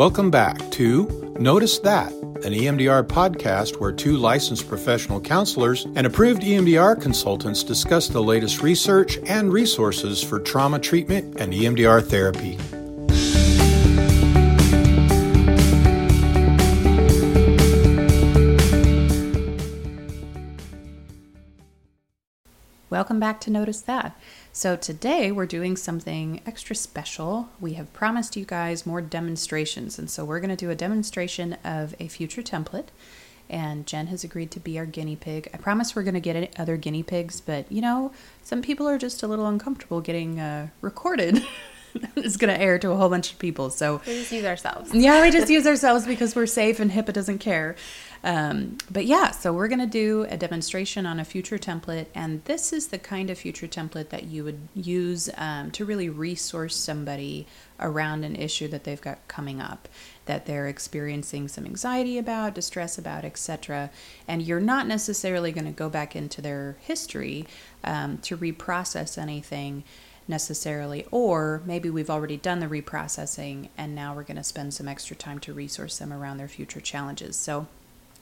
Welcome back to Notice That, an EMDR podcast where two licensed professional counselors and approved EMDR consultants discuss the latest research and resources for trauma treatment and EMDR therapy. Welcome back to Notice That. So, today we're doing something extra special. We have promised you guys more demonstrations, and so we're going to do a demonstration of a future template. And Jen has agreed to be our guinea pig. I promise we're going to get other guinea pigs, but you know, some people are just a little uncomfortable getting uh, recorded. it's going to air to a whole bunch of people. So we just use ourselves. Yeah, we just use ourselves because we're safe and HIPAA doesn't care. Um, but yeah, so we're going to do a demonstration on a future template, and this is the kind of future template that you would use um, to really resource somebody around an issue that they've got coming up that they're experiencing some anxiety about, distress about, etc. And you're not necessarily going to go back into their history um, to reprocess anything necessarily, or maybe we've already done the reprocessing and now we're going to spend some extra time to resource them around their future challenges. So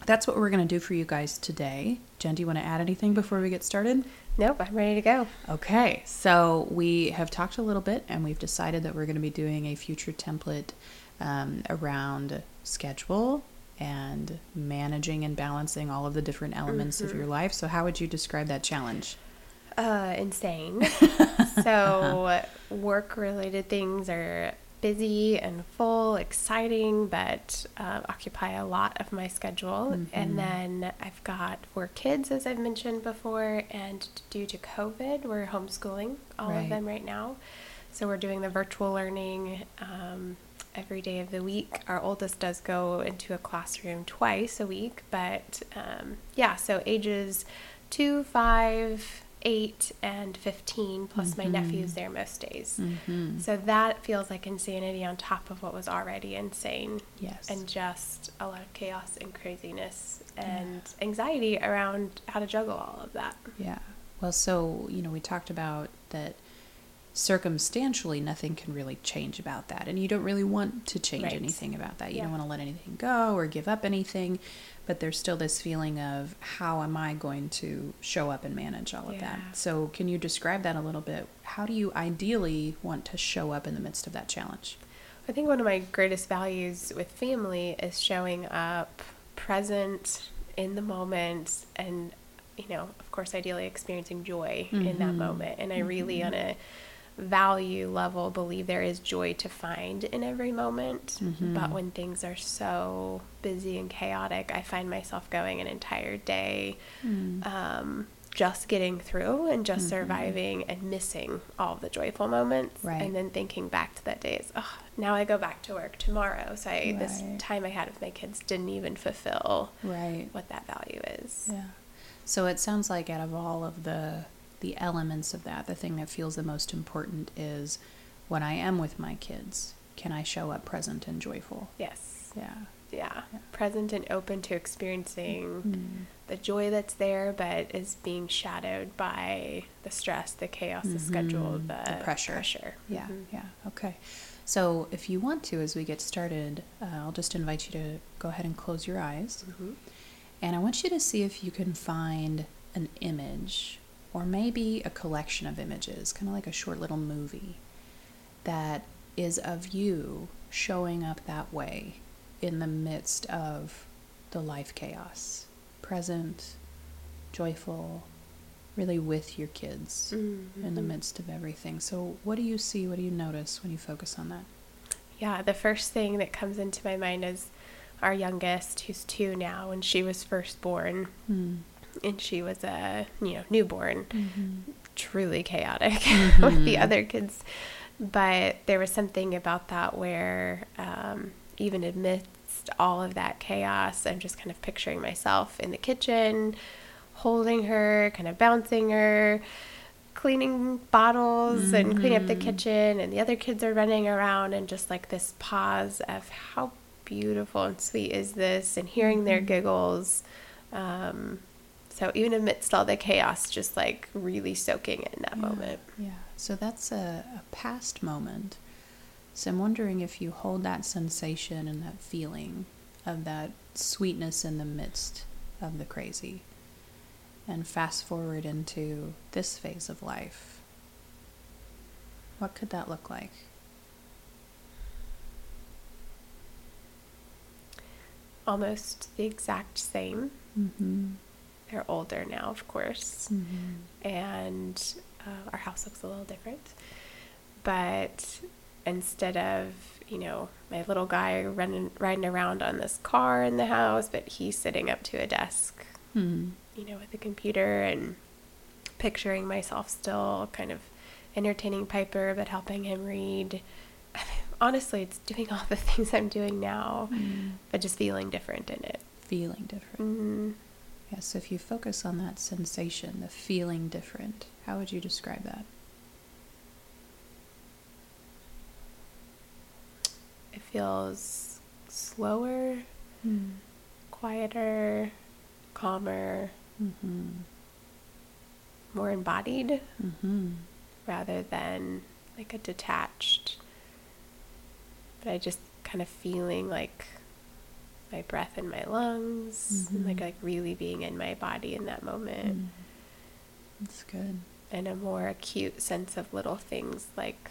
that's what we're going to do for you guys today. Jen, do you want to add anything before we get started? Nope, I'm ready to go. Okay, so we have talked a little bit and we've decided that we're going to be doing a future template um, around schedule and managing and balancing all of the different elements mm-hmm. of your life. So, how would you describe that challenge? Uh, insane. so, work related things are busy and full, exciting, but uh, occupy a lot of my schedule. Mm-hmm. And then I've got four kids, as I've mentioned before, and due to COVID, we're homeschooling all right. of them right now. So we're doing the virtual learning um, every day of the week. Our oldest does go into a classroom twice a week, but um, yeah, so ages two, five, 8 and 15 plus mm-hmm. my nephew's there most days mm-hmm. so that feels like insanity on top of what was already insane yes and just a lot of chaos and craziness and yeah. anxiety around how to juggle all of that yeah well so you know we talked about that circumstantially nothing can really change about that and you don't really want to change right. anything about that you yeah. don't want to let anything go or give up anything but there's still this feeling of how am I going to show up and manage all of that. So, can you describe that a little bit? How do you ideally want to show up in the midst of that challenge? I think one of my greatest values with family is showing up present in the moment and you know, of course ideally experiencing joy mm-hmm. in that mm-hmm. moment. And I really mm-hmm. on a value level believe there is joy to find in every moment. Mm-hmm. But when things are so busy and chaotic, I find myself going an entire day mm. um, just getting through and just mm-hmm. surviving and missing all the joyful moments. Right. And then thinking back to that day is, oh, now I go back to work tomorrow. So I, right. this time I had with my kids didn't even fulfill right. what that value is. Yeah. So it sounds like out of all of the the elements of that, the thing that feels the most important is when I am with my kids, can I show up present and joyful? Yes. Yeah. Yeah. yeah. Present and open to experiencing mm-hmm. the joy that's there, but is being shadowed by the stress, the chaos, mm-hmm. the schedule, the, the pressure. pressure. Yeah. Mm-hmm. Yeah. Okay. So, if you want to, as we get started, uh, I'll just invite you to go ahead and close your eyes. Mm-hmm. And I want you to see if you can find an image or maybe a collection of images, kind of like a short little movie that is of you showing up that way in the midst of the life chaos, present, joyful, really with your kids mm-hmm. in the midst of everything. So, what do you see? What do you notice when you focus on that? Yeah, the first thing that comes into my mind is our youngest, who's two now, when she was first born. Mm and she was a you know newborn, mm-hmm. truly chaotic mm-hmm. with the other kids. But there was something about that where um, even amidst all of that chaos, I'm just kind of picturing myself in the kitchen, holding her, kind of bouncing her cleaning bottles mm-hmm. and cleaning up the mm-hmm. kitchen and the other kids are running around and just like this pause of how beautiful and sweet is this and hearing their mm-hmm. giggles um, so even amidst all the chaos, just like really soaking in that yeah, moment. Yeah. So that's a, a past moment. So I'm wondering if you hold that sensation and that feeling of that sweetness in the midst of the crazy and fast forward into this phase of life. What could that look like? Almost the exact same. Mm-hmm. They're older now, of course, Mm-hmm. and uh, our house looks a little different. But instead of you know my little guy running riding around on this car in the house, but he's sitting up to a desk, Hmm. you know, with a computer and picturing myself still kind of entertaining Piper, but helping him read. Honestly, it's doing all the things I'm doing now, Mm. but just feeling different in it. Feeling different. Mm, Yes, so if you focus on that sensation, the feeling different, how would you describe that? it feels slower, Mm. quieter, calmer, Mm-hmm. more embodied Mm-hmm. rather than like a detached. But I just kind of feeling like my breath in my lungs, and like like really being in my body in that moment, Mm. That's good. and a more acute sense of little things like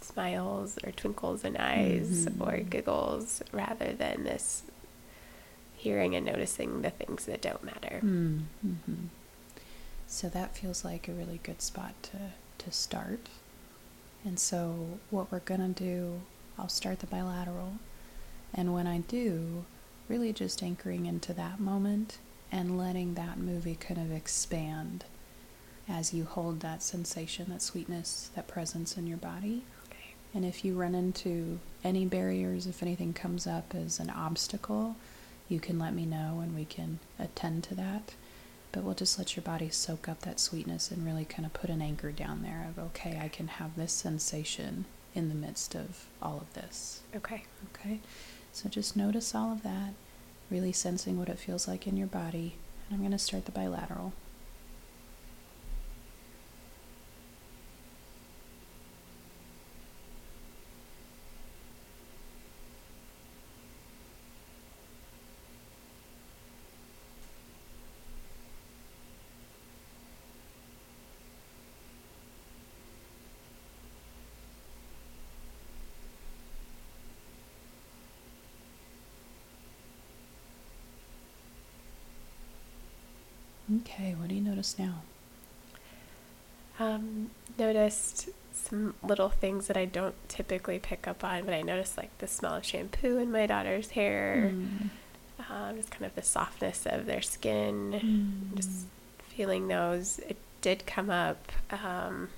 smiles or twinkles in eyes or Mhm. giggles rather than this hearing and noticing the things that don't matter. Mm. hmm So that feels like a really good spot to, to start. And so, what we're going to do, I'll start the bilateral. And when I do, really just anchoring into that moment and letting that movie kind of expand as you hold that sensation, that sweetness, that presence in your body. Okay. And if you run into any barriers, if anything comes up as an obstacle, you can let me know and we can attend to that. But we'll just let your body soak up that sweetness and really kind of put an anchor down there of, okay, I can have this sensation in the midst of all of this. Okay. Okay? So just notice all of that, really sensing what it feels like in your body. And I'm going to start the bilateral. Okay, what do you notice now? Um, noticed some little things that I don't typically pick up on, but I noticed like the smell of shampoo in my daughter's hair, Mm. um, just kind of the softness of their skin, Mm. just feeling those. It did come up. Um,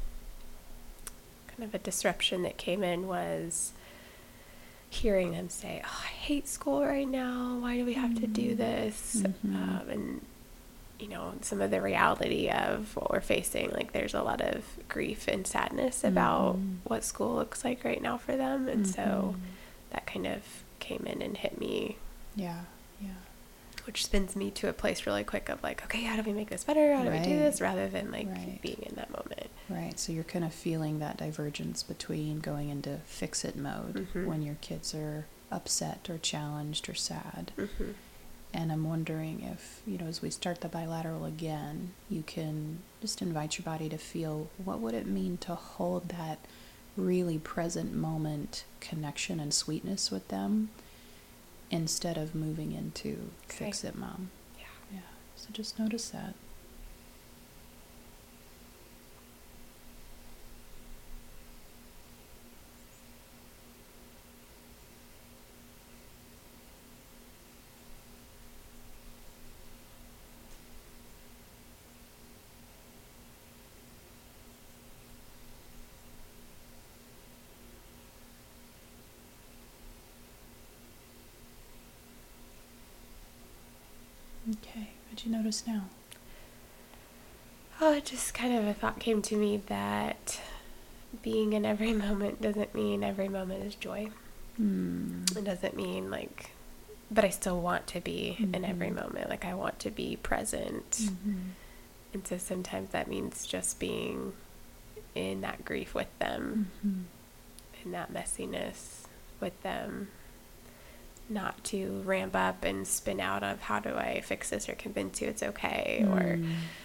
kind of a disruption that came in was hearing them say, "Oh, I hate school right now. Why do we have to do Mm. this?" Mhm. Um, and you know, some of the reality of what we're facing. Like, there's a lot of grief and sadness about Mhm. what school looks like right now for them, and so Mhm. that kind of came in and hit me, Yeah, yeah. which spins me to a place really quick of like, okay, how do we make this better? How do we do this? Rather than like Right. being in that moment. Right, so you're kind of feeling that divergence between going into fix it mode Mhm. when your kids are upset or challenged or sad. And I'm wondering if, you know, as we start the bilateral again, you can just invite your body to feel what would it mean to hold that really present moment connection and sweetness with them instead of moving into Okay. fix it mom. Yeah. Yeah. So just notice that. Okay. What'd you notice now? Oh, it just kind of a thought came to me that being in every moment doesn't mean every moment is joy. Hmm. It doesn't mean like, but I still want to be in every Mhm. moment. Like, I want to be present. Mhm. And so sometimes that means just being in that grief with them Mhm. in that messiness with them not to ramp up and spin out of how do I fix this or convince you it's okay or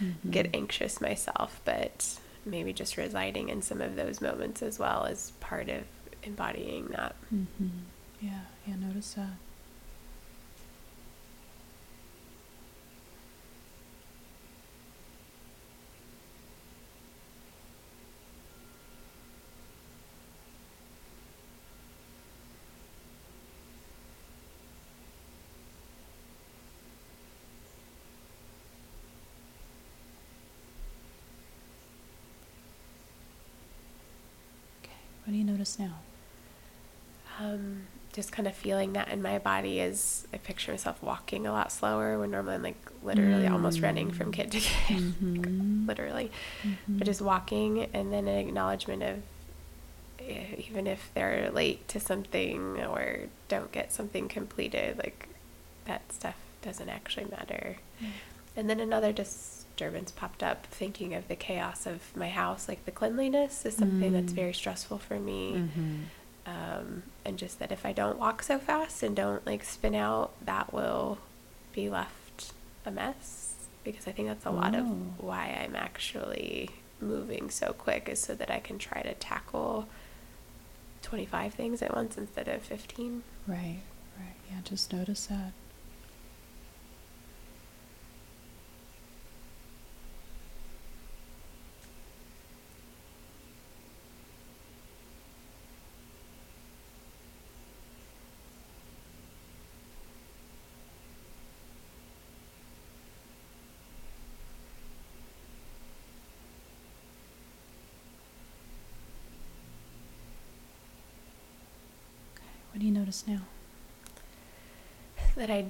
Mm-hmm. get anxious myself, but maybe just residing in some of those moments as well as part of embodying that. Mm-hmm. Yeah, yeah, notice that. What do you notice now? Um, just kind of feeling that in my body as I picture myself walking a lot slower when normally I'm like literally almost running from kid to kid, Mhm. literally. Mhm. But just walking and then an acknowledgement of eh, even if they're late to something or don't get something completed, like that stuff doesn't actually matter. And then another disturbance popped up thinking of the chaos of my house. Like the cleanliness is something that's Mm. very stressful for me. Mhm. Um, and just that if I don't walk so fast and don't like spin out, that will be left a mess. Because I think that's a lot Oh. of why I'm actually moving so quick is so that I can try to tackle 25 things at once instead of 15. Right, right. Yeah, just notice that. Notice now? that I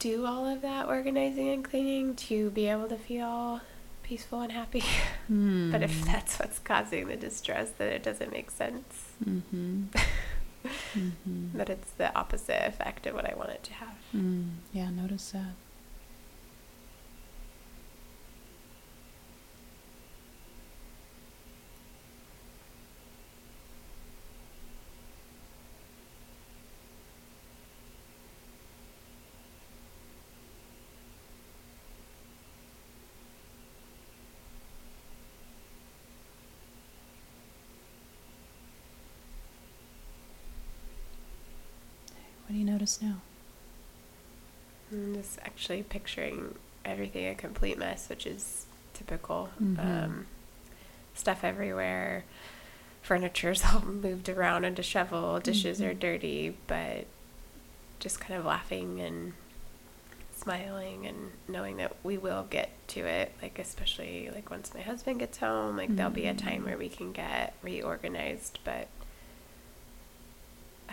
do all of that organizing and cleaning to be able to feel peaceful and happy. but if Hmm. that's what's causing the distress, then it doesn't make sense. Mm-hmm. mm-hmm. That it's the opposite effect of what I want it to have. Mm, yeah, notice that. Do you? I'm just actually picturing everything a complete mess, which is typical. Mhm. Um, stuff everywhere, furniture's all moved around and disheveled, dishes are Mhm. dirty, but just kind of laughing and smiling and knowing that we will get to it. Like especially like once my husband gets home, like there'll be a time Mhm. where we can get reorganized, but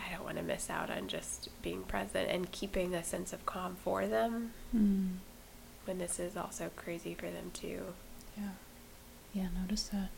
I don't want to miss out on just being present and keeping a sense of calm for them Mm, when this is also crazy for them too. yeah. Yeah, notice that.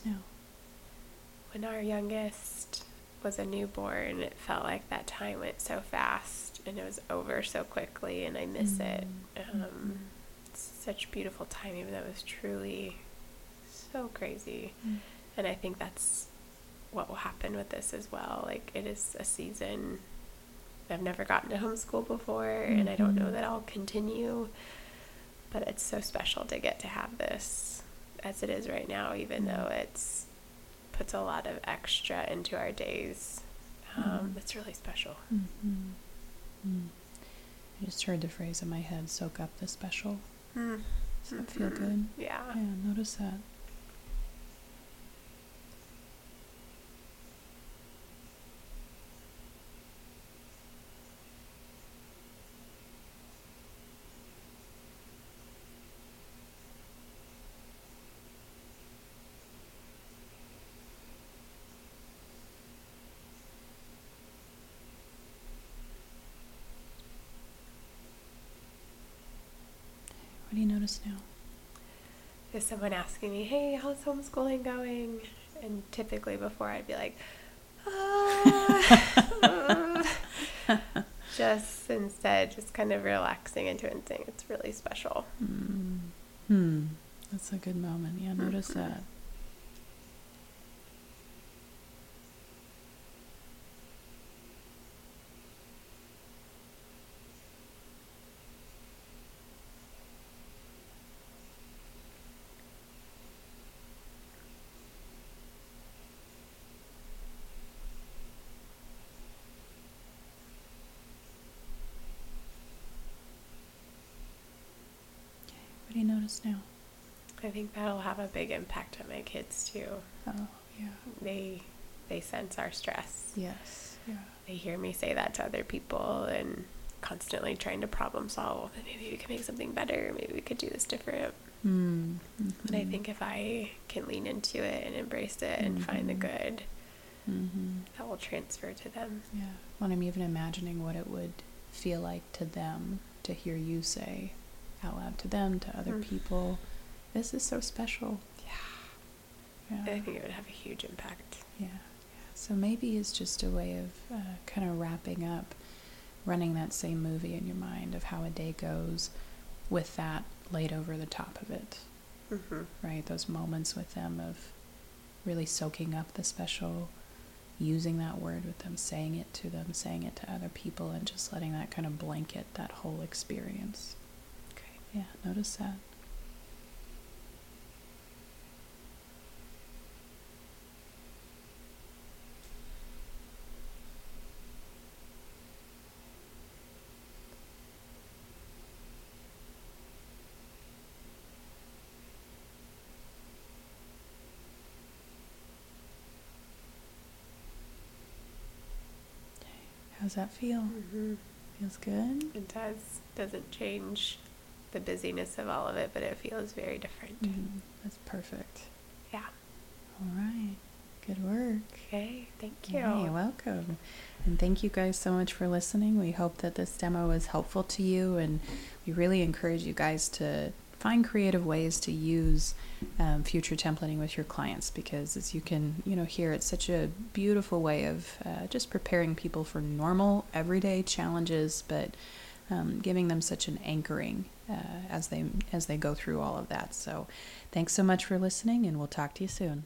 What do you notice now? When our youngest was a newborn, it felt like that time went so fast and it was over so quickly, and I miss it. Mm, Um, it's such beautiful time, even though it was truly so crazy. Mm. And I think that's what will happen with this as well. Like, it is a season. I've never gotten to homeschool before, and I don't know Mhm. that I'll continue. But it's so special to get to have this as it is right now, even Mm. though it's puts a lot of extra into our days. Um, Mhm. It's really special. Mm-hmm. Mm. I just heard the phrase in my head soak up the special. Does that feel good? Yeah. Yeah, notice that. notice now? Is someone asking me, "Hey, how's homeschooling going?" And typically before I'd be like, uh, just instead, just kind of relaxing into it and saying it's really special. Mm. Hmm. That's a good moment. Yeah, notice that. Notice now? I think that'll have a big impact on my kids too. Oh, yeah. They they sense our stress. Yes. Yeah. They hear me say that to other people and constantly trying to problem solve. Maybe we could make something better. Maybe we could do this different. Mm. hmm And I think if I can lean into it and embrace it and mm-hmm. find the mm-hmm. good, mm-hmm. that will transfer to them. Yeah. When I'm even imagining what it would feel like to them to hear you say, out loud to them, to other mm. people. This is so special. Yeah. yeah. I think it would have a huge impact. Yeah. yeah. So maybe it's just a way of uh, kind of wrapping up, running that same movie in your mind of how a day goes with that laid over the top of it. Mm-hmm. Right? Those moments with them of really soaking up the special, using that word with them, saying it to them, saying it to other people, and just letting that kind of blanket that whole experience. Yeah, notice that. How's that feel? Mm-hmm. Feels good? It does. Doesn't change the busyness of all of it, but it feels very different. Mm, that's perfect. Yeah. All right. Good work. Okay. Thank you. Hey, you're welcome. And thank you guys so much for listening. We hope that this demo was helpful to you, and we really encourage you guys to find creative ways to use um, future templating with your clients because as you can you know hear it's such a beautiful way of uh, just preparing people for normal everyday challenges but um, giving them such an anchoring uh, as they as they go through all of that. So, thanks so much for listening, and we'll talk to you soon.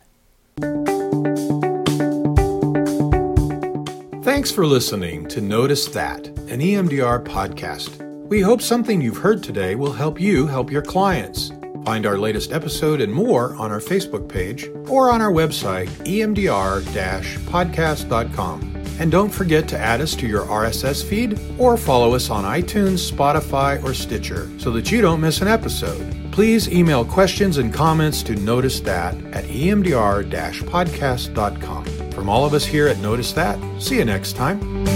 Thanks for listening to Notice That, an EMDR podcast. We hope something you've heard today will help you help your clients. Find our latest episode and more on our Facebook page or on our website, emdr-podcast.com. And don't forget to add us to your RSS feed or follow us on iTunes, Spotify, or Stitcher so that you don't miss an episode. Please email questions and comments to Notice That at emdr-podcast.com. From all of us here at Notice That, see you next time.